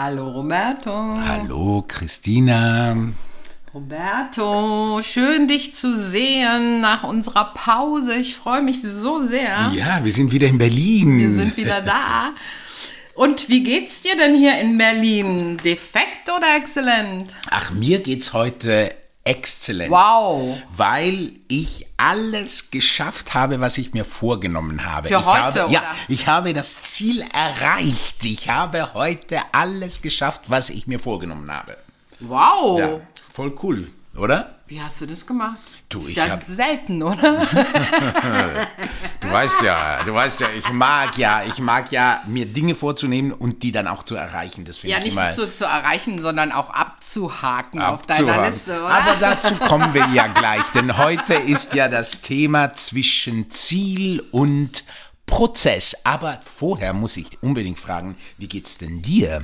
Hallo Roberto. Hallo Christina. Roberto, schön dich zu sehen nach unserer Pause. Ich freue mich so sehr. Ja, wir sind wieder in Berlin. Wir sind wieder da. Und wie geht's dir denn hier in Berlin? Defekt oder exzellent? Ach, mir geht's heute exzellent. Wow. Weil ich alles geschafft habe, was ich mir vorgenommen habe. Für ich heute, habe, oder? Ja, ich habe das Ziel erreicht. Ich habe heute alles geschafft, was ich mir vorgenommen habe. Wow. Ja, voll cool, oder? Wie hast du das gemacht? Du, ist ja hab- selten, oder? Du weißt ja, du weißt ja, ich mag ja, ich mag ja, mir Dinge vorzunehmen und die dann auch zu erreichen. Das finde ja, ich nicht immer zu, zu erreichen, sondern auch abzuhaken auf deiner abzuhaken. Liste, oder? Aber dazu kommen wir ja gleich, denn heute ist ja das Thema zwischen Ziel und Prozess. Aber vorher muss ich unbedingt fragen, wie geht's denn dir?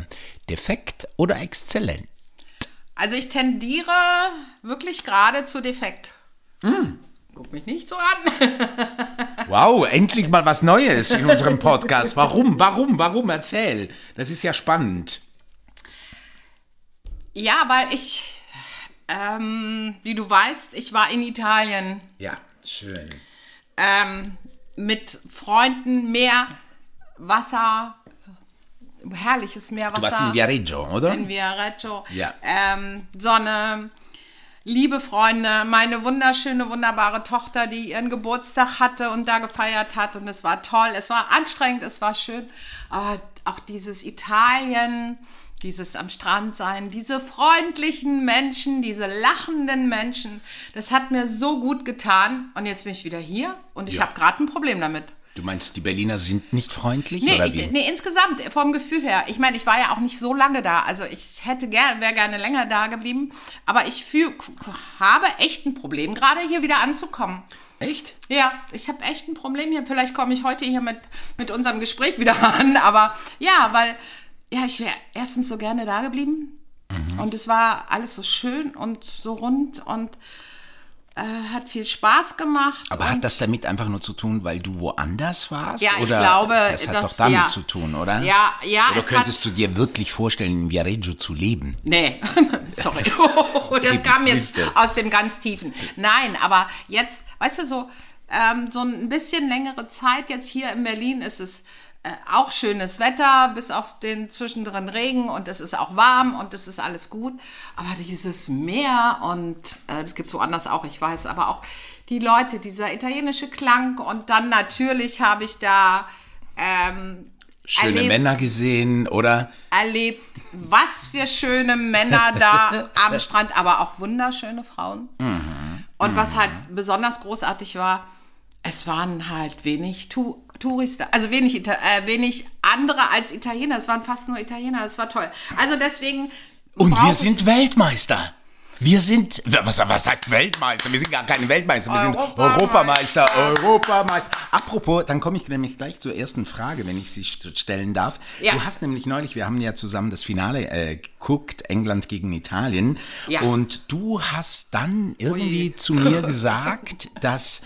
Defekt oder exzellent? Also ich tendiere wirklich gerade zu defekt. Hm. Guck mich nicht so an. Wow, endlich mal was Neues in unserem Podcast. Warum? Warum? Warum? Erzähl. Das ist ja spannend. Ja, weil ich, ähm, wie du weißt, ich war in Italien Ja, schön. ähm, mit Freunden, Meer, Wasser, herrliches Meerwasser. Du warst in Viareggio, oder? in Viareggio. Ja. Ähm, Sonne, liebe Freunde, meine wunderschöne, wunderbare Tochter, die ihren Geburtstag hatte und da gefeiert hat. Und es war toll, es war anstrengend, es war schön. Aber auch dieses Italien, dieses am Strand sein, diese freundlichen Menschen, diese lachenden Menschen, das hat mir so gut getan. Und jetzt bin ich wieder hier und ich Ja. habe gerade ein Problem damit. Du meinst, die Berliner sind nicht freundlich Nee, oder ich, wie? nee, insgesamt, vom Gefühl her. Ich meine, ich war ja auch nicht so lange da. Also ich hätte gern, wäre gerne länger da geblieben. Aber ich fühl, habe echt ein Problem, gerade hier wieder anzukommen. Echt? Ja, ich habe echt ein Problem hier. Vielleicht komme ich heute hier mit, mit unserem Gespräch wieder an. Aber ja, weil, ja, ich wäre erstens so gerne da geblieben. Mhm. Und es war alles so schön und so rund und hat viel Spaß gemacht. Aber hat das damit einfach nur zu tun, weil du woanders warst? Ja, ich oder glaube, Das hat das- doch damit ja. zu tun, oder? Ja, ja, Oder es könntest du dir wirklich vorstellen, in Viareggio zu leben? Nee, sorry. das Eben, kam jetzt aus dem ganz Tiefen. Nein, aber jetzt, weißt du, so, ähm, so ein bisschen längere Zeit jetzt hier in Berlin ist es äh, auch schönes Wetter, bis auf den zwischendrin Regen und es ist auch warm und es ist alles gut. Aber dieses Meer und äh, das gibt es woanders auch, ich weiß, aber auch die Leute, dieser italienische Klang und dann natürlich habe ich da ähm, Schöne erlebt- Männer gesehen, oder? erlebt, was für schöne Männer da am Strand, aber auch wunderschöne Frauen. Und was halt besonders großartig war, es waren halt wenig tu Touristen, also wenig, Ita äh, wenig andere als Italiener. Es waren fast nur Italiener. Es war toll. Also deswegen. Und wir sind Weltmeister. Wir sind, was, was heißt Weltmeister? Wir sind gar keine Weltmeister, wir sind Europameister. Europameister, Europameister. Apropos, dann komme ich nämlich gleich zur ersten Frage, wenn ich sie st- stellen darf. Ja. Du hast nämlich neulich, wir haben ja zusammen das Finale äh, geguckt, England gegen Italien. Ja. Und du hast dann irgendwie zu mir gesagt, dass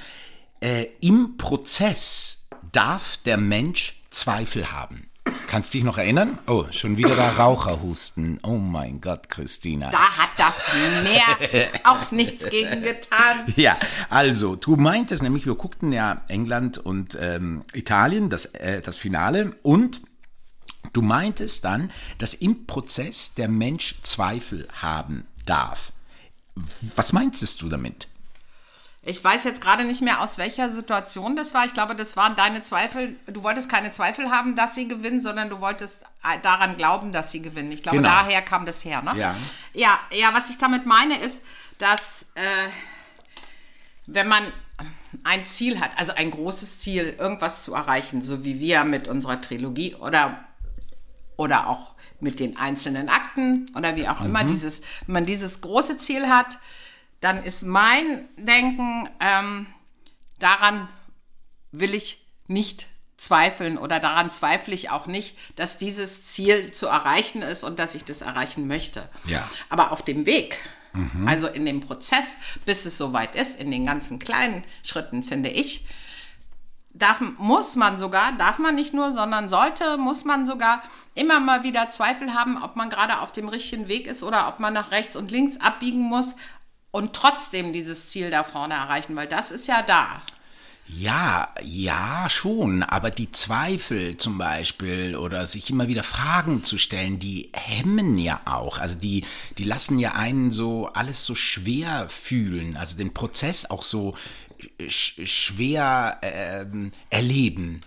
äh, im Prozess darf der Mensch Zweifel haben. Kannst dich noch erinnern? Oh, schon wieder der Raucherhusten. Oh mein Gott, Christina. Da hat das Meer auch nichts gegen getan. Ja, also, du meintest nämlich, wir guckten ja England und ähm, Italien, das, äh, das Finale, und du meintest dann, dass im Prozess der Mensch Zweifel haben darf. Was meintest du damit? Ich weiß jetzt gerade nicht mehr, aus welcher Situation das war. Ich glaube, das waren deine Zweifel. Du wolltest keine Zweifel haben, dass sie gewinnen, sondern du wolltest äh, daran glauben, dass sie gewinnen. Ich glaube, Genau. daher kam das her. Ne? Ja. ja. Ja, was ich damit meine, ist, dass äh, wenn man ein Ziel hat, also ein großes Ziel, irgendwas zu erreichen, so wie wir mit unserer Trilogie oder, oder auch mit den einzelnen Akten oder wie auch immer, dieses, wenn man dieses große Ziel hat, dann ist mein Denken, ähm, daran will ich nicht zweifeln oder daran zweifle ich auch nicht, dass dieses Ziel zu erreichen ist und dass ich das erreichen möchte. Ja. Aber auf dem Weg, also in dem Prozess, bis es soweit ist, in den ganzen kleinen Schritten, finde ich, darf, muss man sogar, darf man nicht nur, sondern sollte, muss man sogar immer mal wieder Zweifel haben, ob man gerade auf dem richtigen Weg ist oder ob man nach rechts und links abbiegen muss und trotzdem dieses Ziel da vorne erreichen, weil das ist ja da. Ja, ja, schon. Aber die Zweifel zum Beispiel oder sich immer wieder Fragen zu stellen, die hemmen ja auch. Also die, die lassen ja einen so alles so schwer fühlen. Also den Prozess auch so sch schwer ähm, erleben.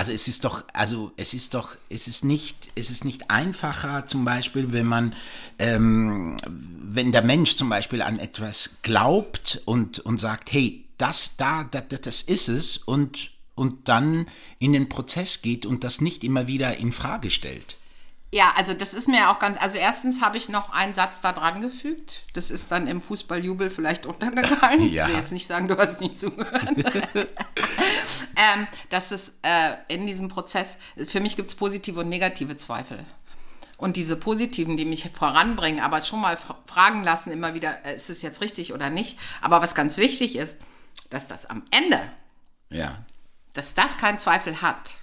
Also es ist doch, also es ist doch, es ist nicht, es ist nicht einfacher, zum Beispiel, wenn man, ähm, wenn der Mensch zum Beispiel an etwas glaubt und, und sagt, hey, das da, das, das ist es und, und dann in den Prozess geht und das nicht immer wieder in Frage stellt. Ja, also das ist mir auch ganz, also erstens habe ich noch einen Satz da dran gefügt. Das ist dann im Fußballjubel vielleicht untergegangen. Ja. Ich will jetzt nicht sagen, du hast nicht zugehört. ähm, dass es äh, in diesem Prozess, für mich gibt es positive und negative Zweifel. Und diese positiven, die mich voranbringen, aber schon mal fragen lassen, immer wieder, äh, ist es jetzt richtig oder nicht. Aber was ganz wichtig ist, dass das am Ende, ja. dass das keinen Zweifel hat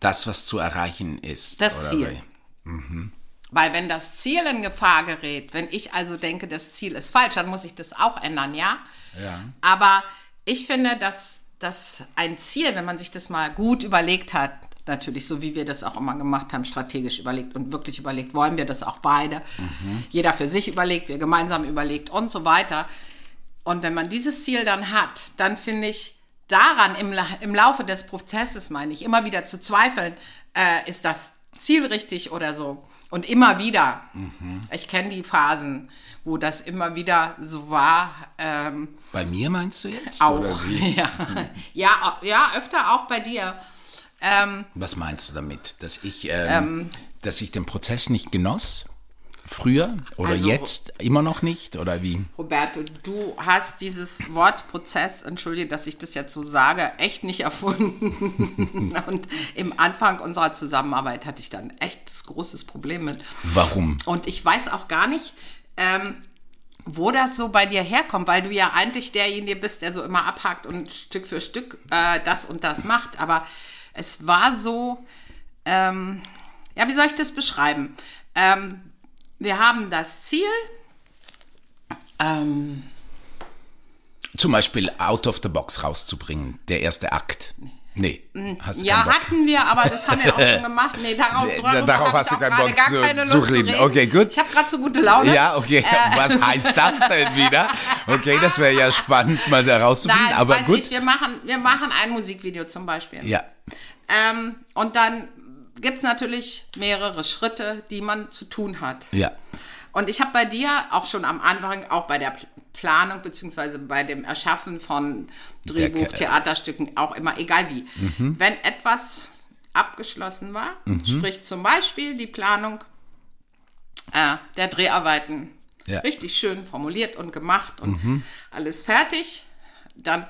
das, was zu erreichen ist. Das Ziel. Mhm. Weil wenn das Ziel in Gefahr gerät, wenn ich also denke, das Ziel ist falsch, dann muss ich das auch ändern, ja? Ja. Aber ich finde, dass, dass ein Ziel, wenn man sich das mal gut überlegt hat, natürlich so wie wir das auch immer gemacht haben, strategisch überlegt und wirklich überlegt, wollen wir das auch beide, mhm. jeder für sich überlegt, wir gemeinsam überlegt und so weiter. Und wenn man dieses Ziel dann hat, dann finde ich, daran im, im Laufe des Prozesses, meine ich, immer wieder zu zweifeln, äh, ist das Ziel richtig oder so. Und immer wieder. Mhm. Ich kenne die Phasen, wo das immer wieder so war. Ähm, bei mir meinst du jetzt? Auch, Ja. ja, ja, öfter auch bei dir. Ähm, Was meinst du damit? Dass ich, ähm, ähm dass ich den Prozess nicht genoss? Früher oder also, jetzt immer noch nicht oder wie? Roberto, du hast dieses Wort Prozess, entschuldige, dass ich das jetzt so sage, echt nicht erfunden. Und im Anfang unserer Zusammenarbeit hatte ich dann echt ein großes Problem mit. Warum? Und ich weiß auch gar nicht, ähm, wo das so bei dir herkommt, weil du ja eigentlich derjenige bist, der so immer abhakt und Stück für Stück äh, das und das macht. Aber es war so, ähm, ja, wie soll ich das beschreiben? Ähm, wir haben das Ziel. Ähm, Zum Beispiel Out of the Box rauszubringen, der erste Akt. Nee, hast du Ja, hatten wir, aber das haben wir auch schon gemacht. Nee, darauf, nee, darauf hast du keinen Bock gar zu, keine Lust zu reden. reden. Okay, gut. Ich habe gerade so gute Laune. Ja, okay. Äh. Was heißt das denn wieder? Okay, das wäre ja spannend, mal da rauszufinden. Nein, aber gut. Ich, wir, machen, wir machen ein Musikvideo zum Beispiel. Ja. Ähm, und dann gibt es natürlich mehrere Schritte, die man zu tun hat. Ja. Und ich habe bei dir auch schon am Anfang, auch bei der Planung beziehungsweise bei dem Erschaffen von Drehbuch, Theaterstücken, auch immer, egal wie, mhm. wenn etwas abgeschlossen war, mhm. sprich zum Beispiel die Planung äh, der Dreharbeiten, ja. richtig schön formuliert und gemacht und mhm. alles fertig, dann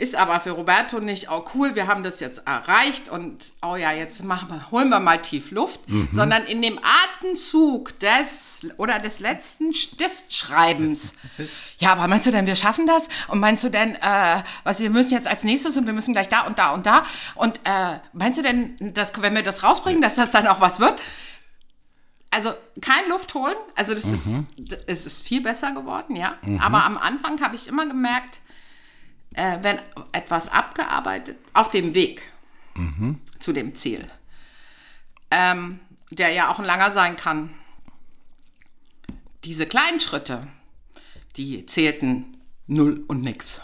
ist aber für Roberto nicht, oh cool, wir haben das jetzt erreicht und oh ja, jetzt machen wir, holen wir mal tief Luft, mhm. sondern in dem Atemzug des oder des letzten Stiftschreibens. ja, aber meinst du denn, wir schaffen das? Und meinst du denn, äh, was wir müssen jetzt als nächstes und wir müssen gleich da und da und da? Und äh, meinst du denn, dass wenn wir das rausbringen, dass das dann auch was wird? Also kein Luft holen, also das mhm. ist, es ist viel besser geworden, ja. Mhm. Aber am Anfang habe ich immer gemerkt, äh, wenn etwas abgearbeitet, auf dem Weg mhm. zu dem Ziel, ähm, der ja auch ein langer sein kann. Diese kleinen Schritte, die zählten null und nix.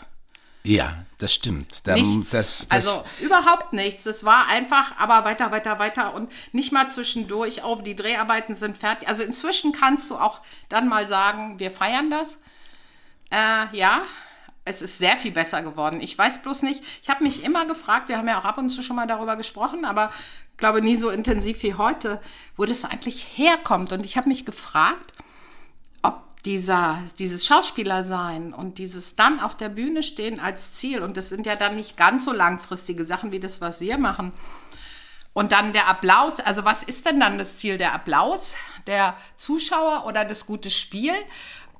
Ja, das stimmt. Da, nichts. Das, das also überhaupt nichts. Es war einfach, aber weiter, weiter, weiter und nicht mal zwischendurch auf, die Dreharbeiten sind fertig. Also inzwischen kannst du auch dann mal sagen, wir feiern das. Äh, ja, es ist sehr viel besser geworden. Ich weiß bloß nicht, ich habe mich immer gefragt, wir haben ja auch ab und zu schon mal darüber gesprochen, aber glaube nie so intensiv wie heute, wo das eigentlich herkommt. Und ich habe mich gefragt, ob dieser, dieses Schauspielersein und dieses dann auf der Bühne stehen als Ziel, und das sind ja dann nicht ganz so langfristige Sachen wie das, was wir machen, und dann der Applaus, also was ist denn dann das Ziel? Der Applaus der Zuschauer oder das gute Spiel?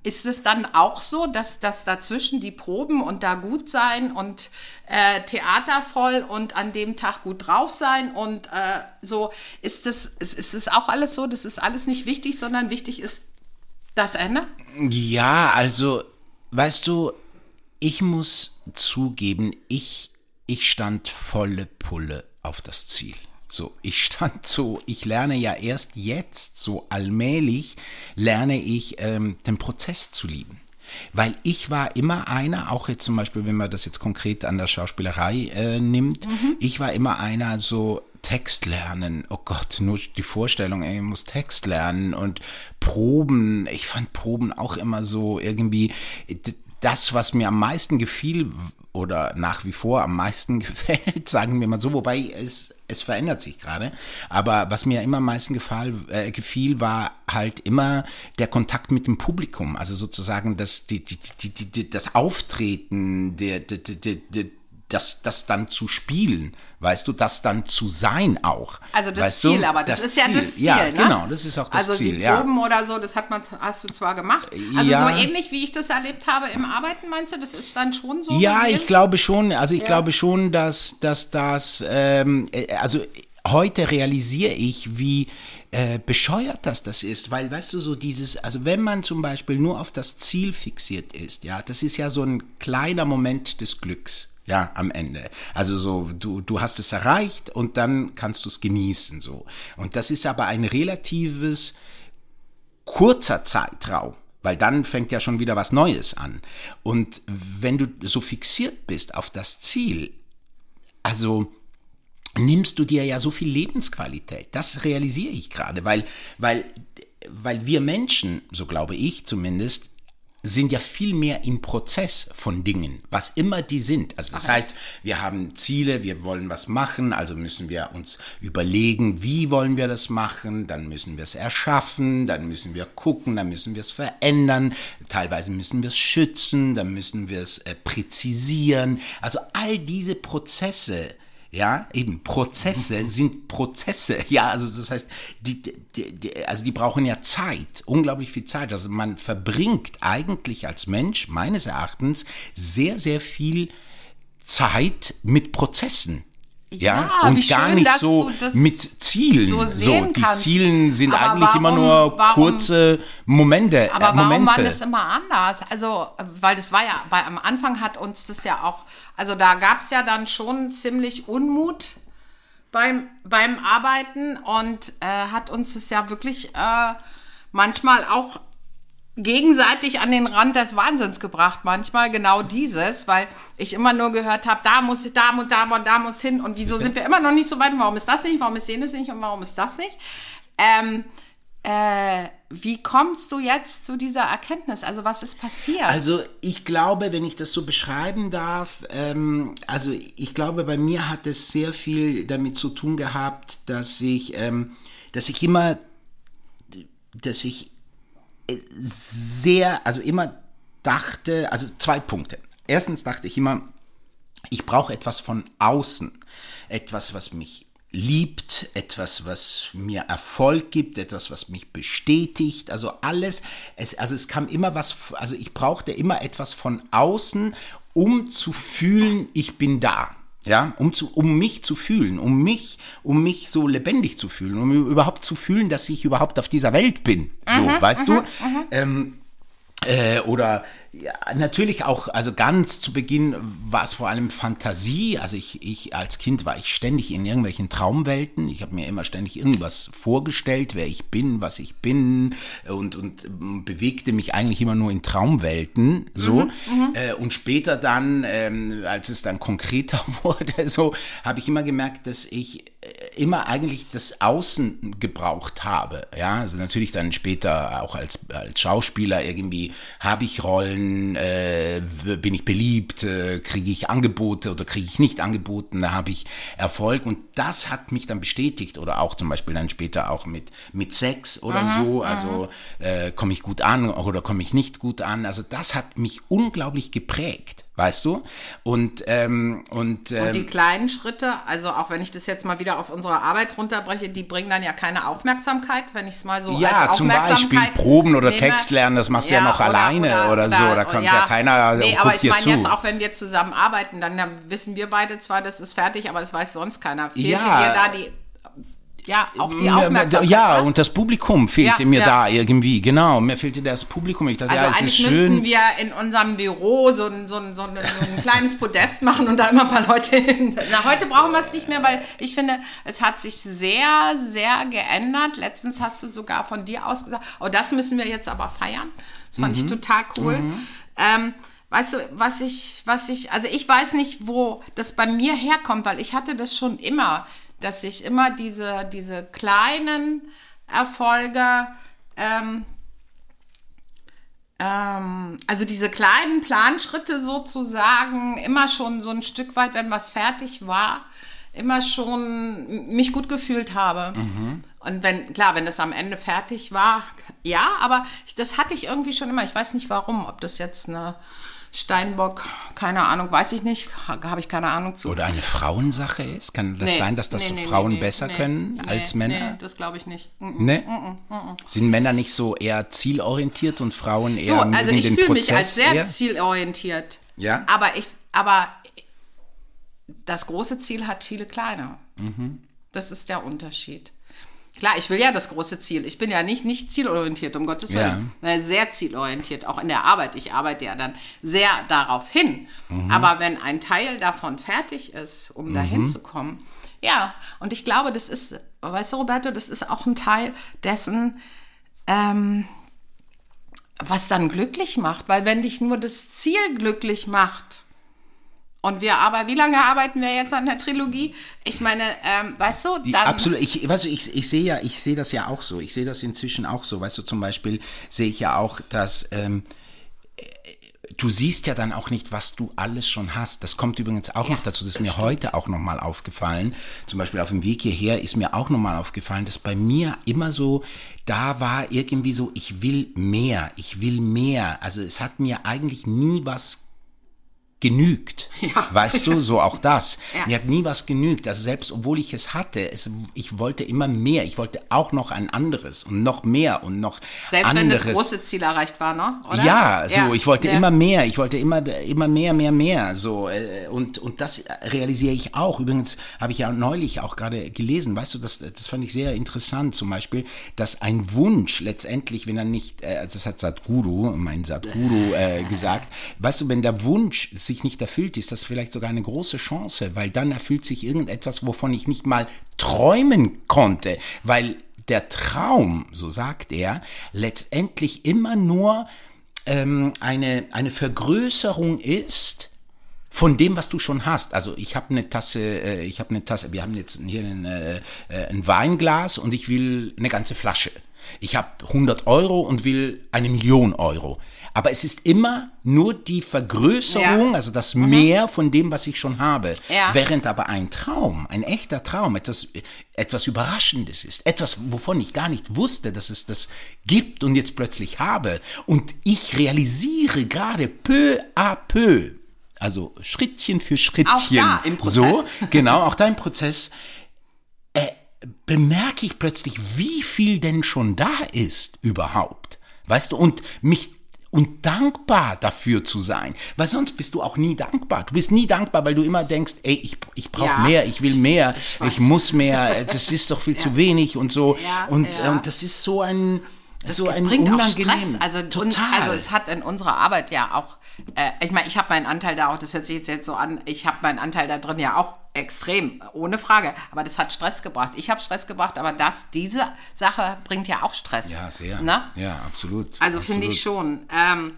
Ist es dann auch so, dass, dass dazwischen die Proben und da gut sein und äh, Theater voll und an dem Tag gut drauf sein und äh, so, ist das, ist, ist es auch alles so, das ist alles nicht wichtig, sondern wichtig ist das Ende? Ja, also, weißt du, ich muss zugeben, ich, ich stand volle Pulle auf das Ziel. So, ich stand so, ich lerne ja erst jetzt, so allmählich, lerne ich ähm, den Prozess zu lieben. Weil ich war immer einer, auch jetzt zum Beispiel, wenn man das jetzt konkret an der Schauspielerei äh, nimmt, mhm. ich war immer einer so, Text lernen. Oh Gott, nur die Vorstellung, ey, ich muss Text lernen und Proben. Ich fand Proben auch immer so irgendwie das, was mir am meisten gefiel oder nach wie vor am meisten gefällt, sagen wir mal so, wobei es, es verändert sich gerade. Aber was mir immer am meisten gefall, äh, gefiel, war halt immer der Kontakt mit dem Publikum. Also sozusagen das, die, die, die, das Auftreten, der, der, der, der das, das dann zu spielen, weißt du, das dann zu sein auch. Also das weißt Ziel, du? aber das, das ist Ziel. ja das Ziel, ja, ne? genau, das ist auch das also Ziel, die ja. Proben oder so, das hat man, hast du zwar gemacht, also Ja. so ähnlich wie ich das erlebt habe im Arbeiten, meinst du, das ist dann schon so Ja, gewesen? ich glaube schon, also ich Ja. glaube schon, dass, dass das, ähm, äh, also heute realisiere ich, wie äh, bescheuert das das ist, weil, weißt du, so dieses, also wenn man zum Beispiel nur auf das Ziel fixiert ist, ja, das ist ja so ein kleiner Moment des Glücks. Ja, am Ende. Also so, du, du hast es erreicht und dann kannst du es genießen, so. Und das ist aber ein relatives kurzer Zeitraum, weil dann fängt ja schon wieder was Neues an. Und wenn du so fixiert bist auf das Ziel, also nimmst du dir ja so viel Lebensqualität. Das realisiere ich gerade, weil, weil, weil wir Menschen, so glaube ich zumindest, sind ja viel mehr im Prozess von Dingen, was immer die sind. Also das heißt, wir haben Ziele, wir wollen was machen, also müssen wir uns überlegen, wie wollen wir das machen, dann müssen wir es erschaffen, dann müssen wir gucken, dann müssen wir es verändern, teilweise müssen wir es schützen, dann müssen wir es äh, präzisieren. Also all diese Prozesse, ja, eben Prozesse sind Prozesse. Ja, also das heißt, die, die, die, also die brauchen ja Zeit, unglaublich viel Zeit. Also man verbringt eigentlich als Mensch meines Erachtens sehr, sehr viel Zeit mit Prozessen. Ja, Ja, und gar schön, nicht so mit Zielen. so So, die kannst. Zielen sind Aber eigentlich immer warum- nur warum- kurze Momente. Aber äh, warum Momente. war das immer anders? Also, weil das war ja, bei, am Anfang hat uns das ja auch, also da gab es ja dann schon ziemlich Unmut beim, beim Arbeiten und äh, hat uns das ja wirklich äh, manchmal auch gegenseitig an den Rand des Wahnsinns gebracht. Manchmal genau dieses, weil ich immer nur gehört habe, da muss ich, da muss, da und da muss hin und wieso sind wir immer noch nicht so weit und warum ist das nicht, warum ist jenes nicht und warum ist das nicht? Ähm, äh, wie kommst du jetzt zu dieser Erkenntnis? Also was ist passiert? Also ich glaube, wenn ich das so beschreiben darf, ähm, also ich glaube, bei mir hat es sehr viel damit zu tun gehabt, dass ich, ähm, dass ich immer, dass ich sehr, also immer dachte, also zwei Punkte. Erstens dachte ich immer, ich brauche etwas von außen, etwas, was mich liebt, etwas, was mir Erfolg gibt, etwas, was mich bestätigt, also alles, es, also es kam immer was, also ich brauchte immer etwas von außen, um zu fühlen, ich bin da. Ja, um, zu, um mich zu fühlen, um mich, um mich so lebendig zu fühlen, um überhaupt zu fühlen, dass ich überhaupt auf dieser Welt bin. So, weißt du? Ähm, äh, oder ja, natürlich auch, also ganz zu Beginn war es vor allem Fantasie. Also ich, ich als Kind war ich ständig in irgendwelchen Traumwelten. Ich habe mir immer ständig irgendwas vorgestellt, wer ich bin, was ich bin und, und ähm, bewegte mich eigentlich immer nur in Traumwelten. So. Äh, und später dann, ähm, als es dann konkreter wurde, so, habe ich immer gemerkt, dass ich äh, immer eigentlich das Außen gebraucht habe. Ja, also natürlich dann später auch als, als Schauspieler irgendwie habe ich Rollen, äh, bin ich beliebt, äh, kriege ich Angebote oder kriege ich nicht Angeboten, da habe ich Erfolg und das hat mich dann bestätigt oder auch zum Beispiel dann später auch mit, mit Sex oder so, also äh, komme ich gut an oder komme ich nicht gut an, also das hat mich unglaublich geprägt. Weißt du? Und, ähm, und, ähm, Und die kleinen Schritte, also auch wenn ich das jetzt mal wieder auf unsere Arbeit runterbreche, die bringen dann ja keine Aufmerksamkeit, wenn ich es mal so ja, als zum Beispiel Aufmerksamkeit Proben oder nehme. Text lernen, das machst du ja, noch alleine oder, so, da kommt ja, keiner und Nee, guckt aber ich dir meine zu. jetzt auch, wenn wir zusammen arbeiten, dann, dann wissen wir beide zwar, das ist fertig, aber es weiß sonst keiner. Fehlt Ja. dir da die, ja, auch die Aufmerksamkeit? Ja, ne? und das Publikum fehlte Ja, mir ja. da irgendwie, genau. Mir fehlte das Publikum. Ich dachte, Also ja, es ist eigentlich schön. müssten wir in unserem Büro so ein, so ein, so ein, so ein kleines Podest machen und da immer ein paar Leute hin. Na, heute brauchen wir es nicht mehr, weil ich finde, es hat sich sehr, sehr geändert. Letztens hast du sogar von dir aus gesagt, oh, das müssen wir jetzt aber feiern. Das fand Mhm. ich total cool. Ähm, weißt du, was ich, was ich, also ich weiß nicht, wo das bei mir herkommt, weil ich hatte das schon immer, dass ich immer diese, diese kleinen Erfolge, ähm, ähm, also diese kleinen Planschritte sozusagen, immer schon so ein Stück weit, wenn was fertig war, immer schon mich gut gefühlt habe. Und wenn, klar, wenn das am Ende fertig war, ja, aber ich, das hatte ich irgendwie schon immer. Ich weiß nicht warum, ob das jetzt eine Steinbock, keine Ahnung, weiß ich nicht, ha- habe ich keine Ahnung zu. Oder eine Frauensache ist? Kann das Nee, sein, dass das nee, nee, Frauen nee, besser nee, können nee, als Nee, Männer? das glaube ich nicht. Mhm. Ne? Sind Männer nicht so eher zielorientiert und Frauen eher Du, also ich fühle mich als sehr eher? zielorientiert. Ja? Aber ich, aber das große Ziel hat viele kleine. Mhm. Das ist der Unterschied. Klar, ich will ja das große Ziel. Ich bin ja nicht, nicht zielorientiert, um Gottes Willen. Ja. Sehr zielorientiert, auch in der Arbeit. Ich arbeite ja dann sehr darauf hin. Mhm. Aber wenn ein Teil davon fertig ist, um dahin zu kommen, ja, und ich glaube, das ist, weißt du, Roberto, das ist auch ein Teil dessen, ähm, was dann glücklich macht. Weil wenn dich nur das Ziel glücklich macht, und wir aber, wie lange arbeiten wir jetzt an der Trilogie? Ich meine, ähm, weißt du, dann. Absolut. Ich, weißt du, ich, ich sehe ja, ich sehe das ja auch so. Ich sehe das inzwischen auch so. Weißt du, zum Beispiel sehe ich ja auch, dass ähm, äh, du siehst ja dann auch nicht, was du alles schon hast. Das kommt übrigens auch noch dazu. Das ist mir heute auch nochmal aufgefallen. Zum Beispiel auf dem Weg hierher ist mir auch nochmal aufgefallen, dass bei mir immer so, da war irgendwie so, ich will mehr, ich will mehr. Also es hat mir eigentlich nie was genügt. Ja. Weißt du, so auch das. Ja. Mir hat nie was genügt. Also selbst obwohl ich es hatte, es, ich wollte immer mehr. Ich wollte auch noch ein anderes und noch mehr und noch Selbst anderes. wenn das große Ziel erreicht war, ne? Oder? Ja, so, ich wollte ja. immer mehr, ich wollte immer, immer mehr, mehr, mehr, so, äh, und, und das realisiere ich auch. Übrigens habe ich ja neulich auch gerade gelesen, weißt du, das, das fand ich sehr interessant, zum Beispiel, dass ein Wunsch letztendlich, wenn er nicht, äh, das hat Sadhguru, mein Sadhguru äh, gesagt, weißt du, wenn der Wunsch sich nicht erfüllt, ist das vielleicht sogar eine große Chance, weil dann erfüllt sich irgendetwas, wovon ich nicht mal träumen konnte, weil der Traum, so sagt er, letztendlich immer nur ähm, eine, eine Vergrößerung ist von dem, was du schon hast. Also ich habe eine Tasse, äh, ich habe eine Tasse, wir haben jetzt hier ein, äh, äh, ein Weinglas und ich will eine ganze Flasche. Ich habe 100 Euro und will eine Million Euro. Aber es ist immer nur die Vergrößerung, Ja. also das Mehr von dem, was ich schon habe. Ja. Während aber ein Traum, ein echter Traum, etwas, etwas Überraschendes ist, etwas, wovon ich gar nicht wusste, dass es das gibt und jetzt plötzlich habe. Und ich realisiere gerade peu à peu, also Schrittchen für Schrittchen, da im Prozess. so, genau, auch dein Prozess, äh, bemerke ich plötzlich, wie viel denn schon da ist überhaupt. Weißt du, und mich und dankbar dafür zu sein, weil sonst bist du auch nie dankbar. Du bist nie dankbar, weil du immer denkst, ey, ich, ich brauche Ja. mehr, ich will mehr, ich, weiß. muss mehr, das ist doch viel zu wenig und so. Ja, und, ja. ähm, das ist so ein so ein bringt auch. Stress. Also, und, total. also es hat in unserer Arbeit ja auch, äh, ich meine, ich habe meinen Anteil da auch, das hört sich jetzt so an, ich habe meinen Anteil da drin ja auch extrem, ohne Frage. Aber das hat Stress gebracht. Ich habe Stress gebracht, aber das, diese Sache bringt ja auch Stress. ja, sehr. Ne? Ja, absolut. Also finde ich schon. Ähm,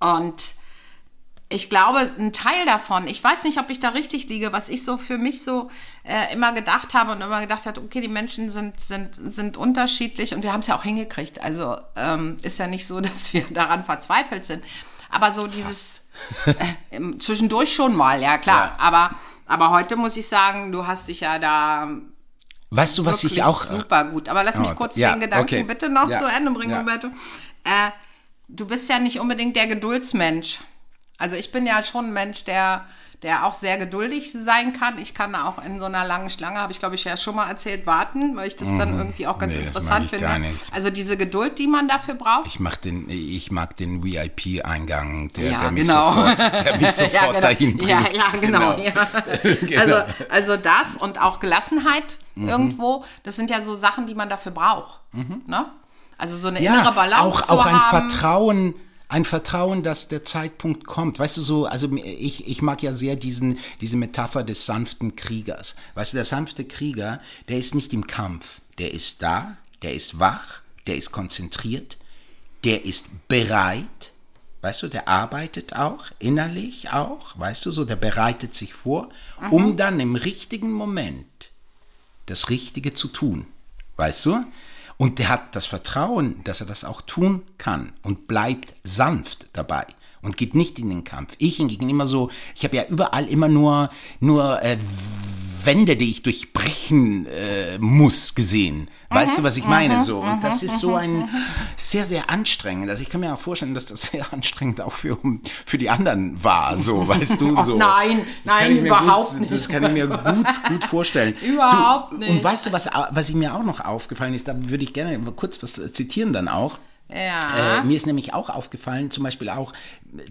und ich glaube, ein Teil davon, ich weiß nicht, ob ich da richtig liege, was ich so für mich so äh, immer gedacht habe und immer gedacht habe, okay, die Menschen sind, sind, sind unterschiedlich und wir haben es ja auch hingekriegt. Also ähm, ist ja nicht so, dass wir daran verzweifelt sind. Aber so dieses äh, im- zwischendurch schon mal, ja klar. Ja. Aber, aber heute muss ich sagen, du hast dich ja da Weißt du, was ich auch super gut. Aber lass mich Oh, kurz ja, den Gedanken okay. bitte noch Ja, zu Ende bringen, ja. Roberto. Äh, du bist ja nicht unbedingt der Geduldsmensch. Also ich bin ja schon ein Mensch, der, der auch sehr geduldig sein kann. Ich kann auch in so einer langen Schlange, habe ich glaube ich ja schon mal erzählt, warten, weil ich das dann irgendwie auch ganz Mhm. Nee, interessant finde. Also diese Geduld, die man dafür braucht. Ich, mach den, ich mag den VIP-Eingang, der, Ja, der mich genau. sofort, der mich sofort ja, genau. dahin bringt. Ja, ja, genau. Ja. Genau. Also, also das und auch Gelassenheit Mhm. irgendwo, das sind ja so Sachen, die man dafür braucht. Ne? Also so eine Mhm. innere Balance auch, auch ein haben. Vertrauen, ein Vertrauen, dass der Zeitpunkt kommt. Weißt du so, also ich, ich mag ja sehr diesen, diese Metapher des sanften Kriegers. Weißt du, der sanfte Krieger, der ist nicht im Kampf. Der ist da, der ist wach, der ist konzentriert, der ist bereit. Weißt du, der arbeitet auch, innerlich auch, weißt du, so, der bereitet sich vor, um dann im richtigen Moment das Richtige zu tun. Weißt du? Und der hat das Vertrauen, dass er das auch tun kann und bleibt sanft dabei und geht nicht in den Kampf. Ich hingegen immer so, ich habe ja überall immer nur, nur äh, Wände, die ich durchbrechen äh, muss, gesehen. Weißt du, was ich meine? So. Und das ist so ein sehr, sehr anstrengend. Also ich kann mir auch vorstellen, dass das sehr anstrengend auch für, für die anderen war. So, weißt du? So. nein, Das nein, überhaupt gut, nicht. Das kann ich mir gut, gut vorstellen. Überhaupt du, nicht. Und weißt du, was, was mir auch noch aufgefallen ist, da würde ich gerne kurz was zitieren dann auch. Ja. Äh, mir ist nämlich auch aufgefallen, zum Beispiel auch,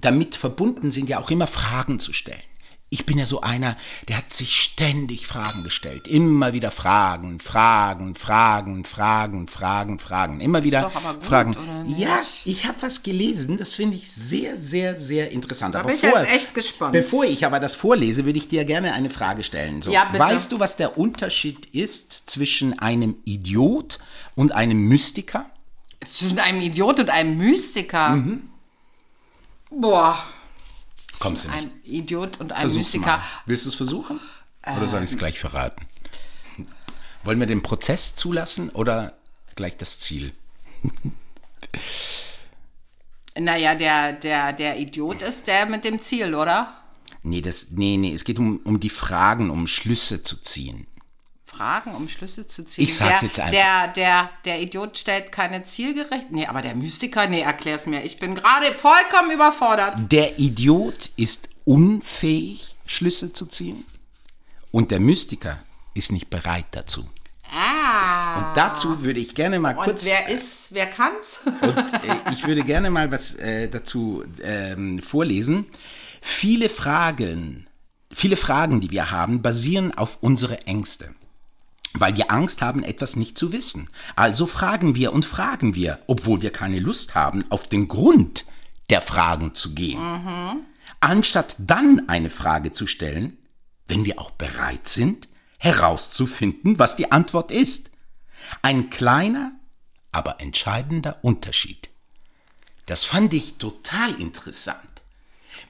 damit verbunden sind ja auch immer Fragen zu stellen. Ich bin ja so einer, der hat sich ständig Fragen gestellt. Immer wieder Fragen, Fragen, Fragen, Fragen, Fragen, Fragen. Immer wieder doch aber gut, Fragen. Ja, ich habe was gelesen, das finde ich sehr, sehr, sehr interessant. Da bin ich jetzt echt gespannt. Bevor ich aber das vorlese, würde ich dir gerne eine Frage stellen. So, Ja, bitte. Weißt du, was der Unterschied ist zwischen einem Idiot und einem Mystiker? Zwischen einem Idiot und einem Mystiker. Mhm. Boah, Kommst du nicht? ein Idiot und ein Versuch's Mystiker. mal. Willst du es versuchen? Oder soll ich es gleich verraten? Wollen wir den Prozess zulassen oder gleich das Ziel? Naja, der, der, der Idiot ist der mit dem Ziel, oder? Nee, das, nee, nee, es geht um, um die Fragen, um Schlüsse zu ziehen. Fragen, um Schlüsse zu ziehen. Ich sag's der, jetzt einfach. Der, der, der Idiot stellt keine zielgerecht. Nee, aber der Mystiker, nee, erklär's mir. Ich bin gerade vollkommen überfordert. Der Idiot ist unfähig, Schlüsse zu ziehen. Und der Mystiker ist nicht bereit dazu. Ah. Und dazu würde ich gerne mal Und kurz. wer ist, wer kann's? Und äh, ich würde gerne mal was äh, dazu ähm, vorlesen. Viele Fragen, viele Fragen, die wir haben, basieren auf unsere Ängste. Weil wir Angst haben, etwas nicht zu wissen. Also fragen wir und fragen wir, obwohl wir keine Lust haben, auf den Grund der Fragen zu gehen. Anstatt dann eine Frage zu stellen, wenn wir auch bereit sind, herauszufinden, was die Antwort ist. Ein kleiner, aber entscheidender Unterschied. Das fand ich total interessant.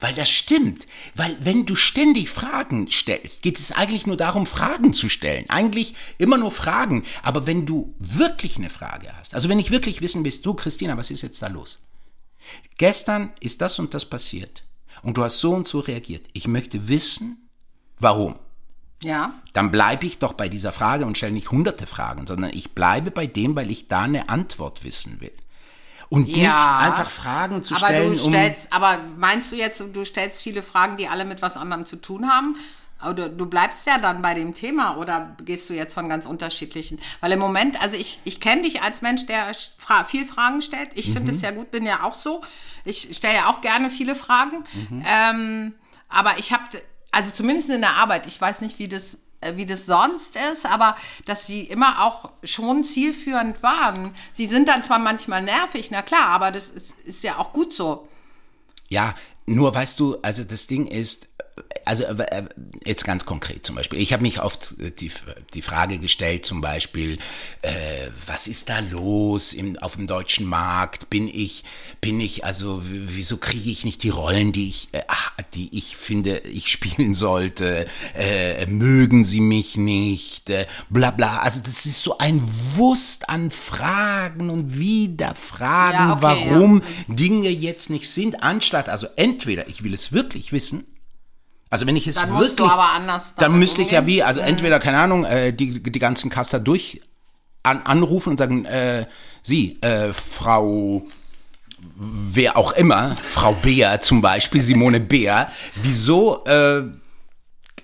Weil das stimmt. Weil wenn du ständig Fragen stellst, geht es eigentlich nur darum, Fragen zu stellen. Eigentlich immer nur Fragen. Aber wenn du wirklich eine Frage hast, also wenn ich wirklich wissen willst, du Christina, was ist jetzt da los? Gestern ist das und das passiert. Und du hast so und so reagiert. Ich möchte wissen, warum Ja. dann bleibe ich doch bei dieser Frage und stelle nicht hunderte Fragen, sondern ich bleibe bei dem, weil ich da eine Antwort wissen will. Und nicht Ja. einfach Fragen zu Aber stellen, du um. stellst, aber meinst du jetzt, du stellst viele Fragen, die alle mit was anderem zu tun haben? Oder du bleibst ja dann bei dem Thema oder gehst du jetzt von ganz unterschiedlichen? Weil im Moment, also ich, ich kenne dich als Mensch, der fra viel Fragen stellt. Ich finde Mhm. es ja gut, bin ja auch so. Ich stelle ja auch gerne viele Fragen. Mhm. Ähm, aber ich habe, also zumindest in der Arbeit, ich weiß nicht, wie das wie das sonst ist, aber dass sie immer auch schon zielführend waren. Sie sind dann zwar manchmal nervig, na klar, aber das ist, ist ja auch gut so. Ja, nur weißt du, also das Ding ist, also äh, jetzt ganz konkret zum Beispiel. Ich habe mich oft die, die Frage gestellt, zum Beispiel, äh, was ist da los im, auf dem deutschen Markt? Bin ich, bin ich, also wieso kriege ich nicht die Rollen, die ich, äh, ah, die ich finde, ich spielen sollte? Äh, mögen sie mich nicht? Äh, bla bla. Also das ist so ein Wust an Fragen und wieder Fragen, Ja, okay, warum Dinge jetzt nicht sind, anstatt, also entweder ich will es wirklich wissen, also wenn ich es Dann wirklich, musst du aber anders dann müsste ich ja wie, also entweder keine Ahnung, äh, die die ganzen Caster durch an, anrufen und sagen, äh, Sie, äh, Frau wer auch immer, Frau Beer zum Beispiel, Simone Beer, wieso äh,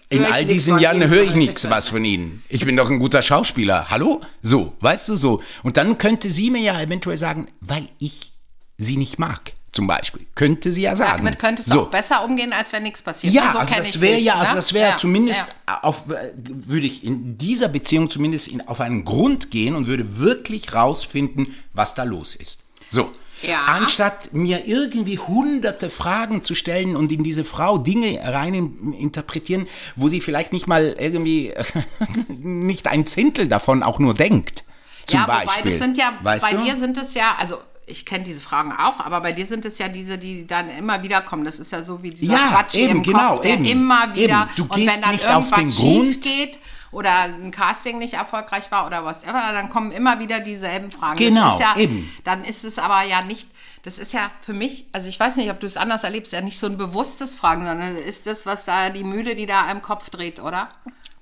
in all diesen Jahren höre ich nichts was von Ihnen. Ich bin doch ein guter Schauspieler. Hallo? So, weißt du so. Und dann könnte sie mir ja eventuell sagen, weil ich sie nicht mag, zum Beispiel. Könnte sie ja sagen. Damit könntest du so. auch besser umgehen, als wenn nichts passiert. Ja, so also kenn das ich wäre dich, ja, also ne? das wäre Ja, zumindest ja. auf, äh, würde ich in dieser Beziehung zumindest in, auf einen Grund gehen und würde wirklich rausfinden, was da los ist. So. Ja. Anstatt mir irgendwie hunderte Fragen zu stellen und in diese Frau Dinge rein in- interpretieren, wo sie vielleicht nicht mal irgendwie nicht ein Zehntel davon auch nur denkt. Zum ja, Beispiel. wobei das sind ja, weißt bei du? dir sind es ja, also ich kenne diese Fragen auch, aber bei dir sind es ja diese, die dann immer wieder kommen. Das ist ja so wie dieser Ja, Quatsch eben, im genau, Kopf, der eben, immer wieder, eben. Du und gehst wenn dann nicht auf irgendwas den schief Grund. geht oder ein Casting nicht erfolgreich war oder was immer, dann kommen immer wieder dieselben Fragen. Genau, ja, eben. Dann ist es aber ja nicht, das ist ja für mich, also ich weiß nicht, ob du es anders erlebst, ja nicht so ein bewusstes Fragen, sondern ist das, was da die Mühle, die da im Kopf dreht, oder?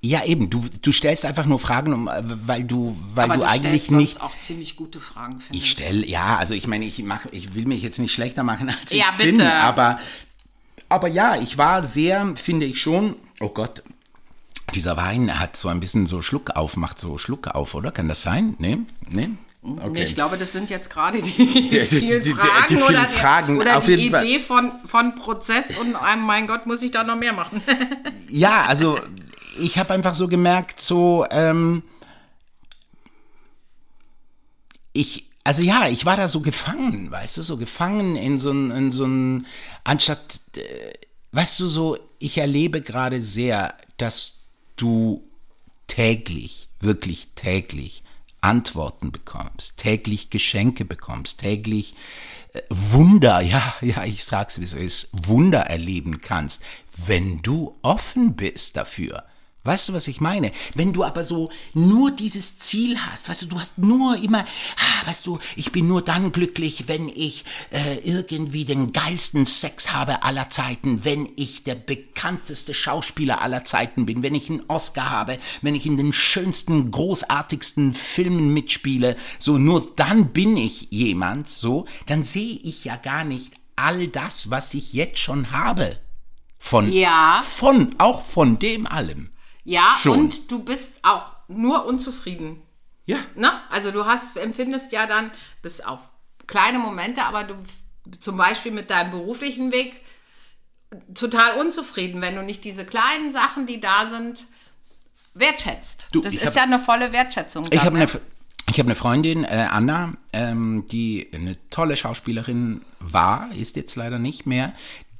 Ja, eben. Du, du stellst einfach nur Fragen, um, äh, weil du, weil Aber du, du eigentlich nicht. auch ziemlich gute Fragen, finde Ich stelle, ja, also ich meine, ich mache, ich will mich jetzt nicht schlechter machen, als Ja, ich bin, bitte. aber, aber ja, ich war sehr, finde ich schon, oh Gott, dieser Wein hat so ein bisschen so Schluck auf, macht so Schluck auf, oder? Kann das sein? Nee? Nee? Okay. Nee, ich glaube, das sind jetzt gerade die, Die- die- vielen die- die- Fragen die vielen oder, die, Fragen, oder auf die jeden Fall. Idee von, von Prozess und einem, mein Gott, muss ich da noch mehr machen. Ja, also ich habe einfach so gemerkt, so, ähm, ich, also ja, ich war da so gefangen, weißt du, so gefangen in so ein, in so ein, anstatt, äh, weißt du, so, ich erlebe gerade sehr, dass du täglich, wirklich täglich Antworten bekommst, täglich Geschenke bekommst, täglich äh, Wunder, ja, ja, ich sag's wie es ist, Wunder erleben kannst, wenn du offen bist dafür. Weißt du, was ich meine? Wenn du aber so nur dieses Ziel hast, weißt du, du hast nur immer, ah, weißt du, ich bin nur dann glücklich, wenn ich äh, irgendwie den geilsten Sex habe aller Zeiten, wenn ich der bekannteste Schauspieler aller Zeiten bin, wenn ich einen Oscar habe, wenn ich in den schönsten, großartigsten Filmen mitspiele, so nur dann bin ich jemand, so, dann sehe ich ja gar nicht all das, was ich jetzt schon habe. Von, Ja. von, auch von dem allem. Ja, Schon. und du bist auch nur unzufrieden. Ja. Ne? Also du hast, empfindest ja dann, bis auf kleine Momente, aber du zum Beispiel mit deinem beruflichen Weg total unzufrieden, wenn du nicht diese kleinen Sachen, die da sind, wertschätzt. Du, das ist hab- ja eine volle Wertschätzung. Ich habe ne? eine, ich hab eine Freundin, äh, Anna, ähm, die eine tolle Schauspielerin war, ist jetzt leider nicht mehr.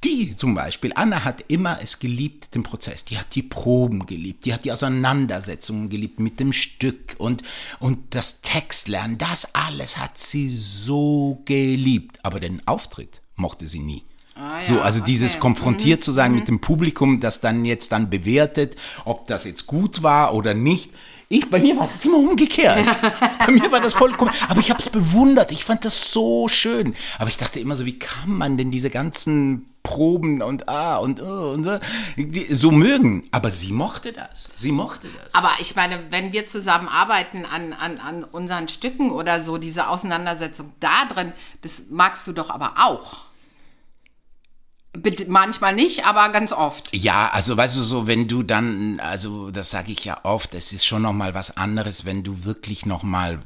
Die zum Beispiel, Anna hat immer es geliebt, den Prozess. Die hat die Proben geliebt, die hat die Auseinandersetzungen geliebt mit dem Stück und, und das Textlernen. Das alles hat sie so geliebt. Aber den Auftritt mochte sie nie. Ah, ja, so, also dieses okay. konfrontiert zu sein mit dem Publikum, das dann jetzt dann bewertet, ob das jetzt gut war oder nicht. Ich, bei mir war das immer umgekehrt. bei mir war das vollkommen, aber ich habe es bewundert. Ich fand das so schön. Aber ich dachte immer so, wie kann man denn diese ganzen Proben und ah und oh und so, so mögen? Aber sie mochte das. Sie mochte das. Aber ich meine, wenn wir zusammen arbeiten an, an, an unseren Stücken oder so, diese Auseinandersetzung da drin, das magst du doch aber auch. Manchmal nicht, aber ganz oft. Ja, also weißt du so, wenn du dann, also das sage ich ja oft, es ist schon noch mal was anderes, wenn du wirklich noch mal,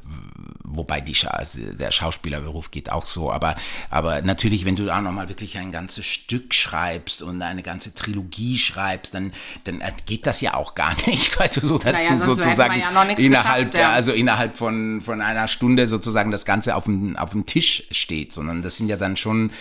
wobei die Scha also der Schauspielerberuf geht auch so, aber aber natürlich, wenn du da noch mal wirklich ein ganzes Stück schreibst und eine ganze Trilogie schreibst, dann dann geht das ja auch gar nicht, weißt du so, dass Naja, du sozusagen ja innerhalb, ja. also innerhalb von von einer Stunde sozusagen das Ganze auf dem auf dem Tisch steht, sondern das sind ja dann schon,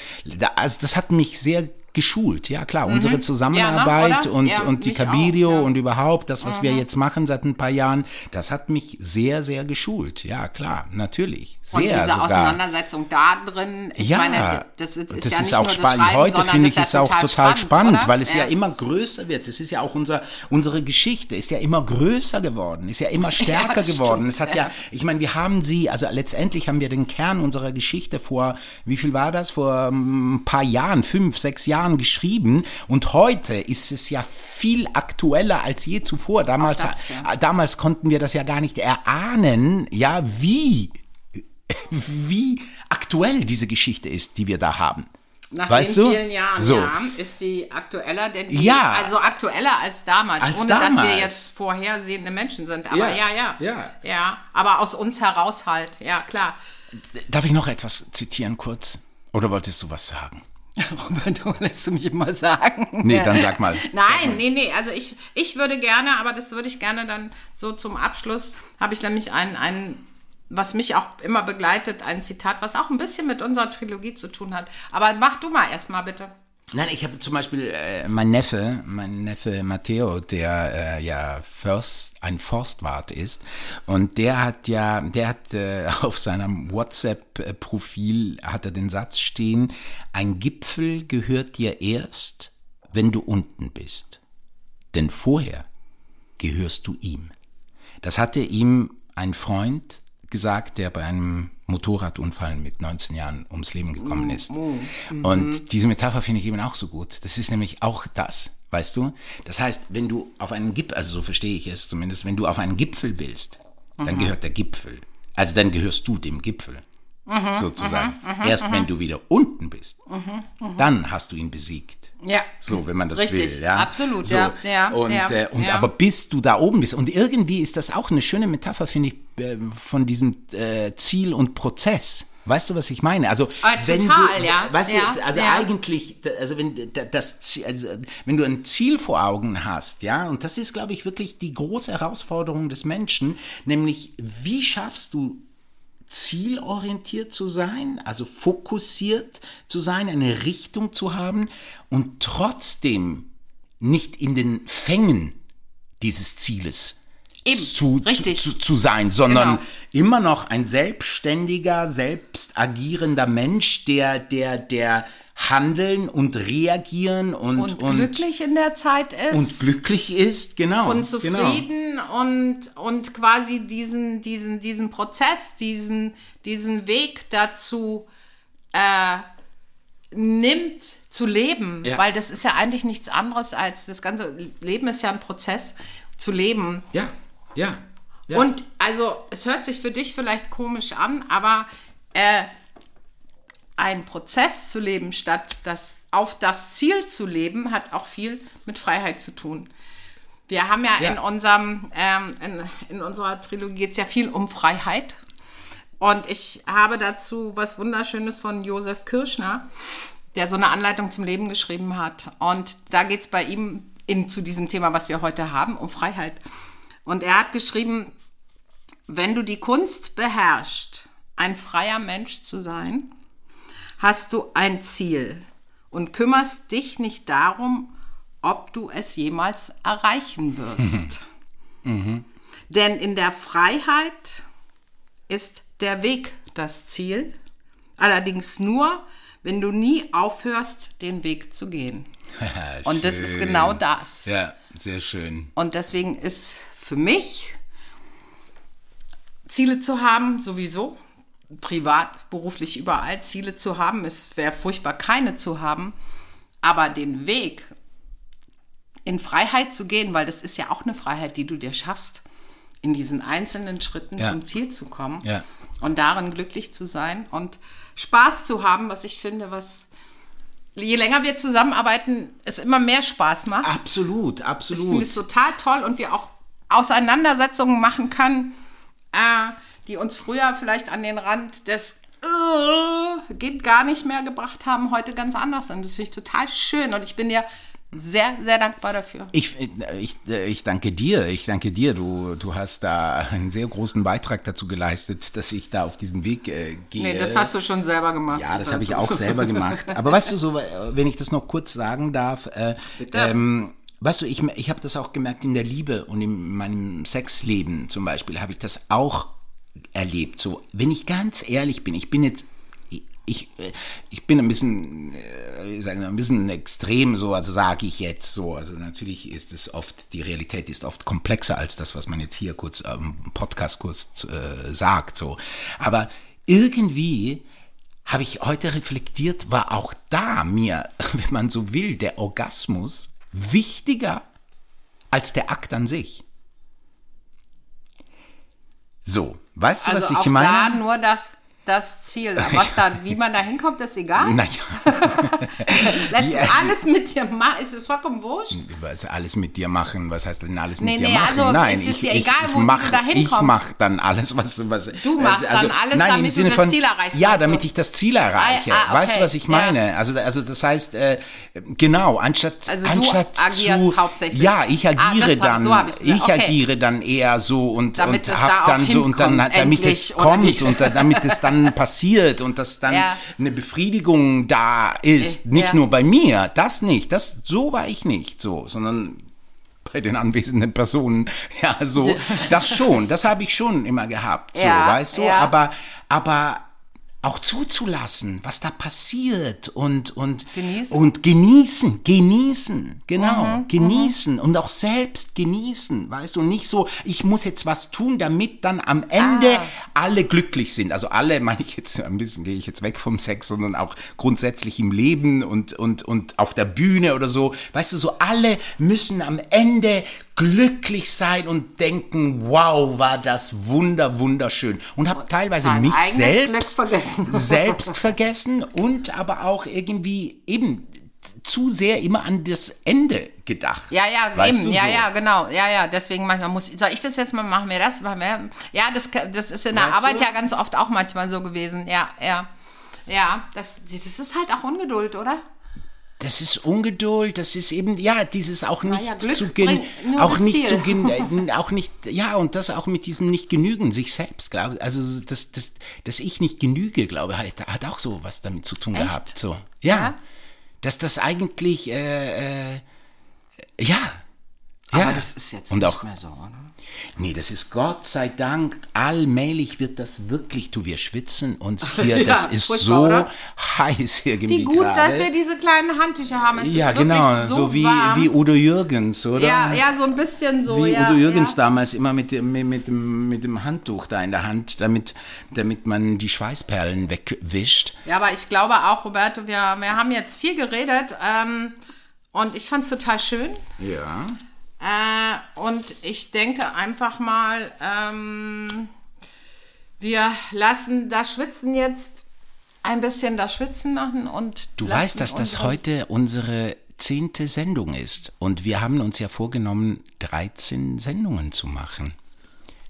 also das hat mich sehr geschult, ja klar, unsere Zusammenarbeit Mhm. oder? und, Ja, und die auch, Cabirio ja. und überhaupt das, was wir jetzt machen seit ein paar Jahren, das hat mich sehr, sehr geschult. Ja, klar, natürlich. Sehr Und diese sogar. Auseinandersetzung da drin, ich ja, meine, das ist, ist das ja ist nicht auch das spannend. Heute finde ich das es ja auch total spannend, oder? weil es ja. immer größer wird. Es ist ja auch unser, unsere Geschichte ist ja immer größer geworden, ist ja immer stärker das geworden. stimmt, Es hat ja, ja. ich meine, wir haben sie, also letztendlich haben wir den Kern unserer Geschichte vor, wie viel war das? Vor ähm, ein paar Jahren, fünf, sechs Jahren geschrieben und heute ist es ja viel aktueller als je zuvor. Damals, das, ja. damals konnten wir das ja gar nicht erahnen, ja, wie wie aktuell diese Geschichte ist, die wir da haben. Nach weißt den du? vielen Jahren, so. ja, ist sie aktueller denn je. Ja. Also aktueller als damals, Als ohne dass damals. wir jetzt vorhersehende Menschen sind. Aber Ja, ja, ja, ja. Ja, aber aus uns heraus halt, ja, klar. Darf ich noch etwas zitieren kurz? Oder wolltest du was sagen? Robert, lässt du mich immer sagen. Nee, dann sag mal. Nein, nee, nee, also ich, ich würde gerne, aber das würde ich gerne dann so zum Abschluss, habe ich nämlich ein, ein, was mich auch immer begleitet, ein Zitat, was auch ein bisschen mit unserer Trilogie zu tun hat. Aber mach du mal erstmal bitte. Nein, ich habe zum Beispiel äh, mein Neffe, mein Neffe Matteo, der äh, ja Först, ein Forstwart ist und der hat ja, der hat äh, auf seinem WhatsApp-Profil hat er den Satz stehen: Ein Gipfel gehört dir erst, wenn du unten bist, denn vorher gehörst du ihm. Das hatte ihm ein Freund gesagt, der bei einem Motorradunfall mit 19 Jahren ums Leben gekommen ist. Und diese Metapher finde ich eben auch so gut. Das ist nämlich auch das, weißt du? Das heißt, wenn du auf einen Gipfel, also so verstehe ich es zumindest, wenn du auf einen Gipfel willst, dann gehört der Gipfel. Also dann gehörst du dem Gipfel. Sozusagen. Erst wenn du wieder unten bist, dann hast du ihn besiegt. Ja. So, wenn man das Richtig, will, ja. absolut, so. ja, ja, Und, ja, äh, und ja. aber bis du da oben bist. Und irgendwie ist das auch eine schöne Metapher, finde ich, äh, von diesem äh, Ziel und Prozess. Weißt du, was ich meine? Also, Ah, wenn total, du, ja, Weißt ja, du, also ja. eigentlich, also wenn das, Ziel- also wenn du ein Ziel vor Augen hast, ja, und das ist, glaube ich, wirklich die große Herausforderung des Menschen, nämlich wie schaffst du zielorientiert zu sein, also fokussiert zu sein, eine Richtung zu haben und trotzdem nicht in den Fängen dieses Zieles Eben, zu, zu, zu, zu sein, sondern Genau. immer noch ein selbstständiger, selbst agierender Mensch, der, der, der handeln und reagieren und, Und, glücklich in der Zeit ist. und glücklich ist, genau. und genau. zufrieden und, und quasi diesen, diesen, diesen Prozess, diesen, diesen Weg dazu äh, nimmt zu leben, Ja. weil das ist ja eigentlich nichts anderes als das ganze Leben ist ja ein Prozess zu leben. Ja, ja. ja. Und also es hört sich für dich vielleicht komisch an, aber äh, ein Prozess zu leben statt das auf das Ziel zu leben, hat auch viel mit Freiheit zu tun. Wir haben ja, Ja. in unserem ähm, in, in unserer Trilogie geht es ja viel um Freiheit. Und ich habe dazu was Wunderschönes von Josef Kirschner, der so eine Anleitung zum Leben geschrieben hat. Und da geht es bei ihm in, zu diesem Thema, was wir heute haben, um Freiheit. Und er hat geschrieben, wenn du die Kunst beherrschst, ein freier Mensch zu sein, hast du ein Ziel und kümmerst dich nicht darum, ob du es jemals erreichen wirst. Denn in der Freiheit ist der Weg das Ziel, allerdings nur, wenn du nie aufhörst, den Weg zu gehen. Und das ist genau das. Ja, sehr schön. Und deswegen ist für mich Ziele zu haben, sowieso, privat, beruflich, überall Ziele zu haben. Es wäre furchtbar, keine zu haben. Aber den Weg in Freiheit zu gehen, weil das ist ja auch eine Freiheit, die du dir schaffst, in diesen einzelnen Schritten Ja. zum Ziel zu kommen Ja. und darin glücklich zu sein und Spaß zu haben, was ich finde, was je länger wir zusammenarbeiten, es immer mehr Spaß macht. Absolut, Ich absolut. finde es total toll und wir auch Auseinandersetzungen machen können, äh, die uns früher vielleicht an den Rand des äh, geht gar nicht mehr gebracht haben, heute ganz anders sind. Das finde ich total schön und ich bin dir sehr, sehr dankbar dafür. Ich, ich, ich danke dir, ich danke dir. Du, du hast da einen sehr großen Beitrag dazu geleistet, dass ich da auf diesen Weg äh, gehe. Nee, das hast du schon selber gemacht. Ja, das habe ich auch selber gemacht. Aber weißt du, so, wenn ich das noch kurz sagen darf, äh, ähm, weißt du, ich, ich habe das auch gemerkt in der Liebe und in meinem Sexleben zum Beispiel, habe ich das auch erlebt. So, wenn ich ganz ehrlich bin, ich bin jetzt ich, äh, ich bin ein bisschen, äh, sagen wir, ein bisschen extrem so, also sage ich jetzt so. Also natürlich ist es oft, die Realität ist oft komplexer als das, was man jetzt hier kurz am Podcast kurz äh, sagt. So. Aber irgendwie habe ich heute reflektiert, war auch da mir, wenn man so will, der Orgasmus wichtiger als der Akt an sich. So, weißt du, also was ich meine? da nur das das Ziel. Was da, wie man da hinkommt, ist egal. Naja, Lässt du alles mit dir machen, ist es vollkommen wurscht. was alles mit dir machen, was heißt denn alles Nee, mit dir nee, machen? also nein, es ist ich, dir ich, egal, ich wo du mach, da Ich hinkommst. mach dann alles, was... was Du machst dann alles, nein, damit du das von, Ziel erreichst, Ja, also. damit ich das Ziel erreiche. Ah, ah, Weißt du, okay, was ich ja. meine? Also, also das heißt, äh, genau, anstatt, Also du anstatt agierst zu... hauptsächlich. Ja, ich Ah, agiere hab- dann, so gesagt, ich okay. agiere dann eher so und, Damit und es hab da dann so und dann, damit es kommt und da- damit es dann passiert und dass dann Ja. eine Befriedigung da ist. Nicht ja. nur bei mir, das nicht, das, so war ich nicht so, sondern bei den anwesenden Personen, ja, so, das schon, das habe ich schon immer gehabt, so, Ja, weißt du, aber, aber auch zuzulassen, was da passiert und, und, Genießen. und genießen, genießen, genau, Mhm, genießen und auch selbst genießen, weißt du, und nicht so, ich muss jetzt was tun, damit dann am Ende Ah. alle glücklich sind. Also alle meine ich jetzt ein bisschen, gehe ich jetzt weg vom Sex, sondern auch grundsätzlich im Leben und, und, und auf der Bühne oder so. Weißt du, so alle müssen am Ende glücklich sein und denken, wow, war das wunder, wunderschön. Und habe teilweise Dein mich selbst vergessen. selbst vergessen und aber auch irgendwie eben zu sehr immer an das Ende gedacht. Ja, ja, Weißt eben, ja, so? ja, genau, ja, ja, deswegen manchmal muss, soll ich das jetzt mal, machen wir das, machen wir, ja, das, das ist in der Weißt Arbeit du? ja ganz oft auch manchmal so gewesen, ja, ja, ja, das, das ist halt auch Ungeduld, oder? Das ist Ungeduld, das ist eben, ja, dieses auch nicht ja, zu gen, bringt nur auch nicht Ziel. zu gen, äh, auch nicht, ja, und das auch mit diesem nicht genügen, sich selbst, glaube also das, das, dass ich nicht genüge, glaube hat, hat auch so was damit zu tun Echt? gehabt, so, ja, Ja? dass das eigentlich, äh, äh, ja, Aber ja. das ist jetzt und nicht auch, mehr so, oder? Nee, das ist Gott sei Dank, allmählich wird das wirklich, du, wir schwitzen uns hier, Ja, das ist so oder? heiß irgendwie Wie gut, gerade. dass wir diese kleinen Handtücher haben. Es Ja, genau, so, so, wie, wie Udo Jürgens, oder? ja, ja, so ein bisschen so, Wie ja. Udo Jürgens ja. damals immer mit dem, mit, mit, dem, mit dem Handtuch da in der Hand, damit, damit man die Schweißperlen wegwischt. Ja, aber ich glaube auch, Roberto, wir, wir haben jetzt viel geredet ähm, und ich fand es total schön. Ja. Äh, und ich denke einfach mal, ähm, wir lassen das Schwitzen jetzt ein bisschen das Schwitzen machen und. Du weißt, dass das heute unsere zehnte Sendung ist. Und wir haben uns ja vorgenommen, 13 Sendungen zu machen.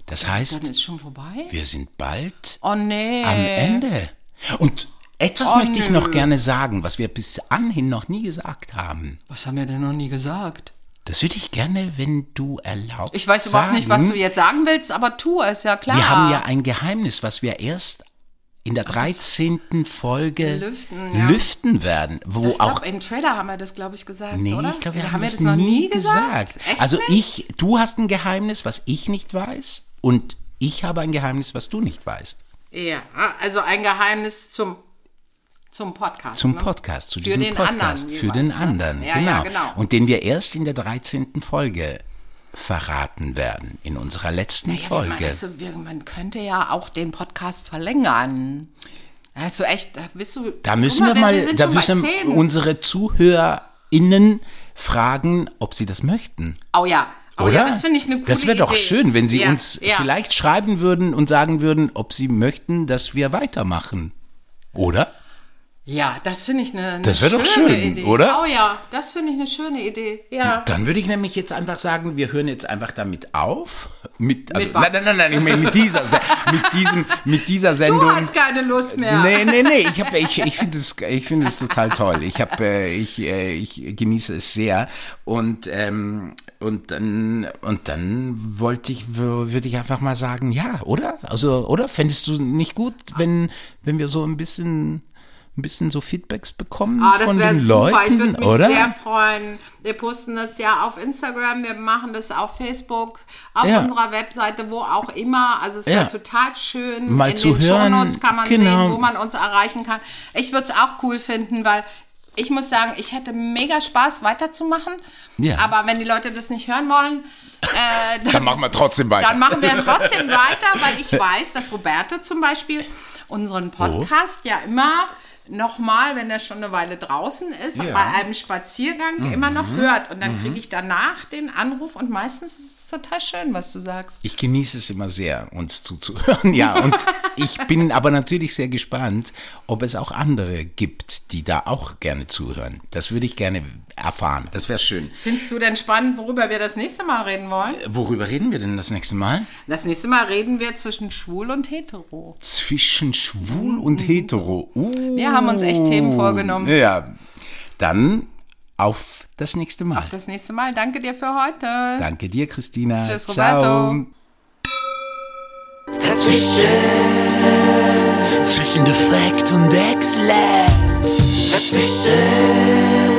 Das heißt, schon vorbei? wir sind bald Oh nee. am Ende. Und etwas Oh, möchte ich noch gerne sagen, was wir bis anhin noch nie gesagt haben. Was haben wir denn noch nie gesagt? Das würde ich gerne, wenn du erlaubst. Ich weiß überhaupt nicht, was sagen. du jetzt sagen willst, aber tu es, ja klar. Wir haben ja ein Geheimnis, was wir erst in der 13. Folge Lüften, ja. lüften werden, wo ich auch glaub, im Trailer haben wir das, glaube ich, gesagt, Nee, oder? ich glaube, wir haben, wir das, das noch nie gesagt. Echt also nicht? ich, du hast ein Geheimnis, was ich nicht weiß, und ich habe ein Geheimnis, was du nicht weißt. Ja, also ein Geheimnis zum, zum Podcast. Zum ne? Podcast, zu Für diesem den Podcast, anderen für den jeweils, ne? anderen, Ja, genau. ja, genau. Und den wir erst in der 13. Folge verraten werden, in unserer letzten Ja, Folge. du, wir- man könnte ja auch den Podcast verlängern. Also echt, da bist du. Da müssen wir wir mal, sind da müssen 10. unsere ZuhörerInnen fragen, ob sie das möchten. Oh ja. Oh Oder? ja, das finde ich eine coole Das wäre doch Idee. schön, wenn Sie ja, uns ja. vielleicht schreiben würden und sagen würden, ob Sie möchten, dass wir weitermachen. Oder? Ja, das finde ich eine, eine Das wär doch schöne schön, Idee. oder? Oh ja, das finde ich eine schöne Idee. Ja. Dann würde ich nämlich jetzt einfach sagen, wir hören jetzt einfach damit auf. Mit, also, Mit was? Nein, nein, nein, nein, ich meine mit dieser, Se- mit diesem, mit dieser Du Sendung. hast keine Lust mehr. Nee, nee, nee, ich, hab- ich, ich finde es ich find es total toll. Ich, hab, äh, ich, äh, ich genieße es sehr. Und, ähm, und, dann, und dann wollte ich, würde ich einfach mal sagen, ja, oder? Also, oder? Fändest du nicht gut, wenn, wenn wir so ein bisschen, ein bisschen so Feedbacks bekommen Ah, das von den super. Leuten, ich würde mich oder? sehr freuen. Wir posten das ja auf Instagram, wir machen das auf Facebook, auf Ja. unserer Webseite, wo auch immer. Also es Ja. wäre total schön. Mal In zu den hören, Shownotes kann man genau. sehen, wo man uns erreichen kann. Ich würde es auch cool finden, weil ich muss sagen, ich hätte mega Spaß weiterzumachen. Ja. Aber wenn die Leute das nicht hören wollen, äh, Dann machen wir trotzdem weiter. dann machen wir trotzdem weiter, weil ich weiß, dass Roberto zum Beispiel unseren Podcast ja immer nochmal, wenn er schon eine Weile draußen ist, Ja. Mhm. bei einem Spaziergang immer noch hört. Und dann kriege ich danach den Anruf und meistens ist es total schön, was du sagst. Ich genieße es immer sehr, uns zuzuhören, ja. Und ich bin aber natürlich sehr gespannt, ob es auch andere gibt, die da auch gerne zuhören. Das würde ich gerne erfahren. Das wäre schön. Findest du denn spannend, worüber wir das nächste Mal reden wollen? Worüber reden wir denn das nächste Mal? Das nächste Mal reden wir zwischen schwul und hetero. Zwischen schwul und hetero. Uh, Wir haben uns echt Themen vorgenommen. Ja, dann auf das nächste Mal. Das nächste Mal. Danke dir für heute. Danke dir, Christina. Tschüss, Ciao. Roberto. Dazwischen, zwischen Defekt und Exzellenz. Dazwischen,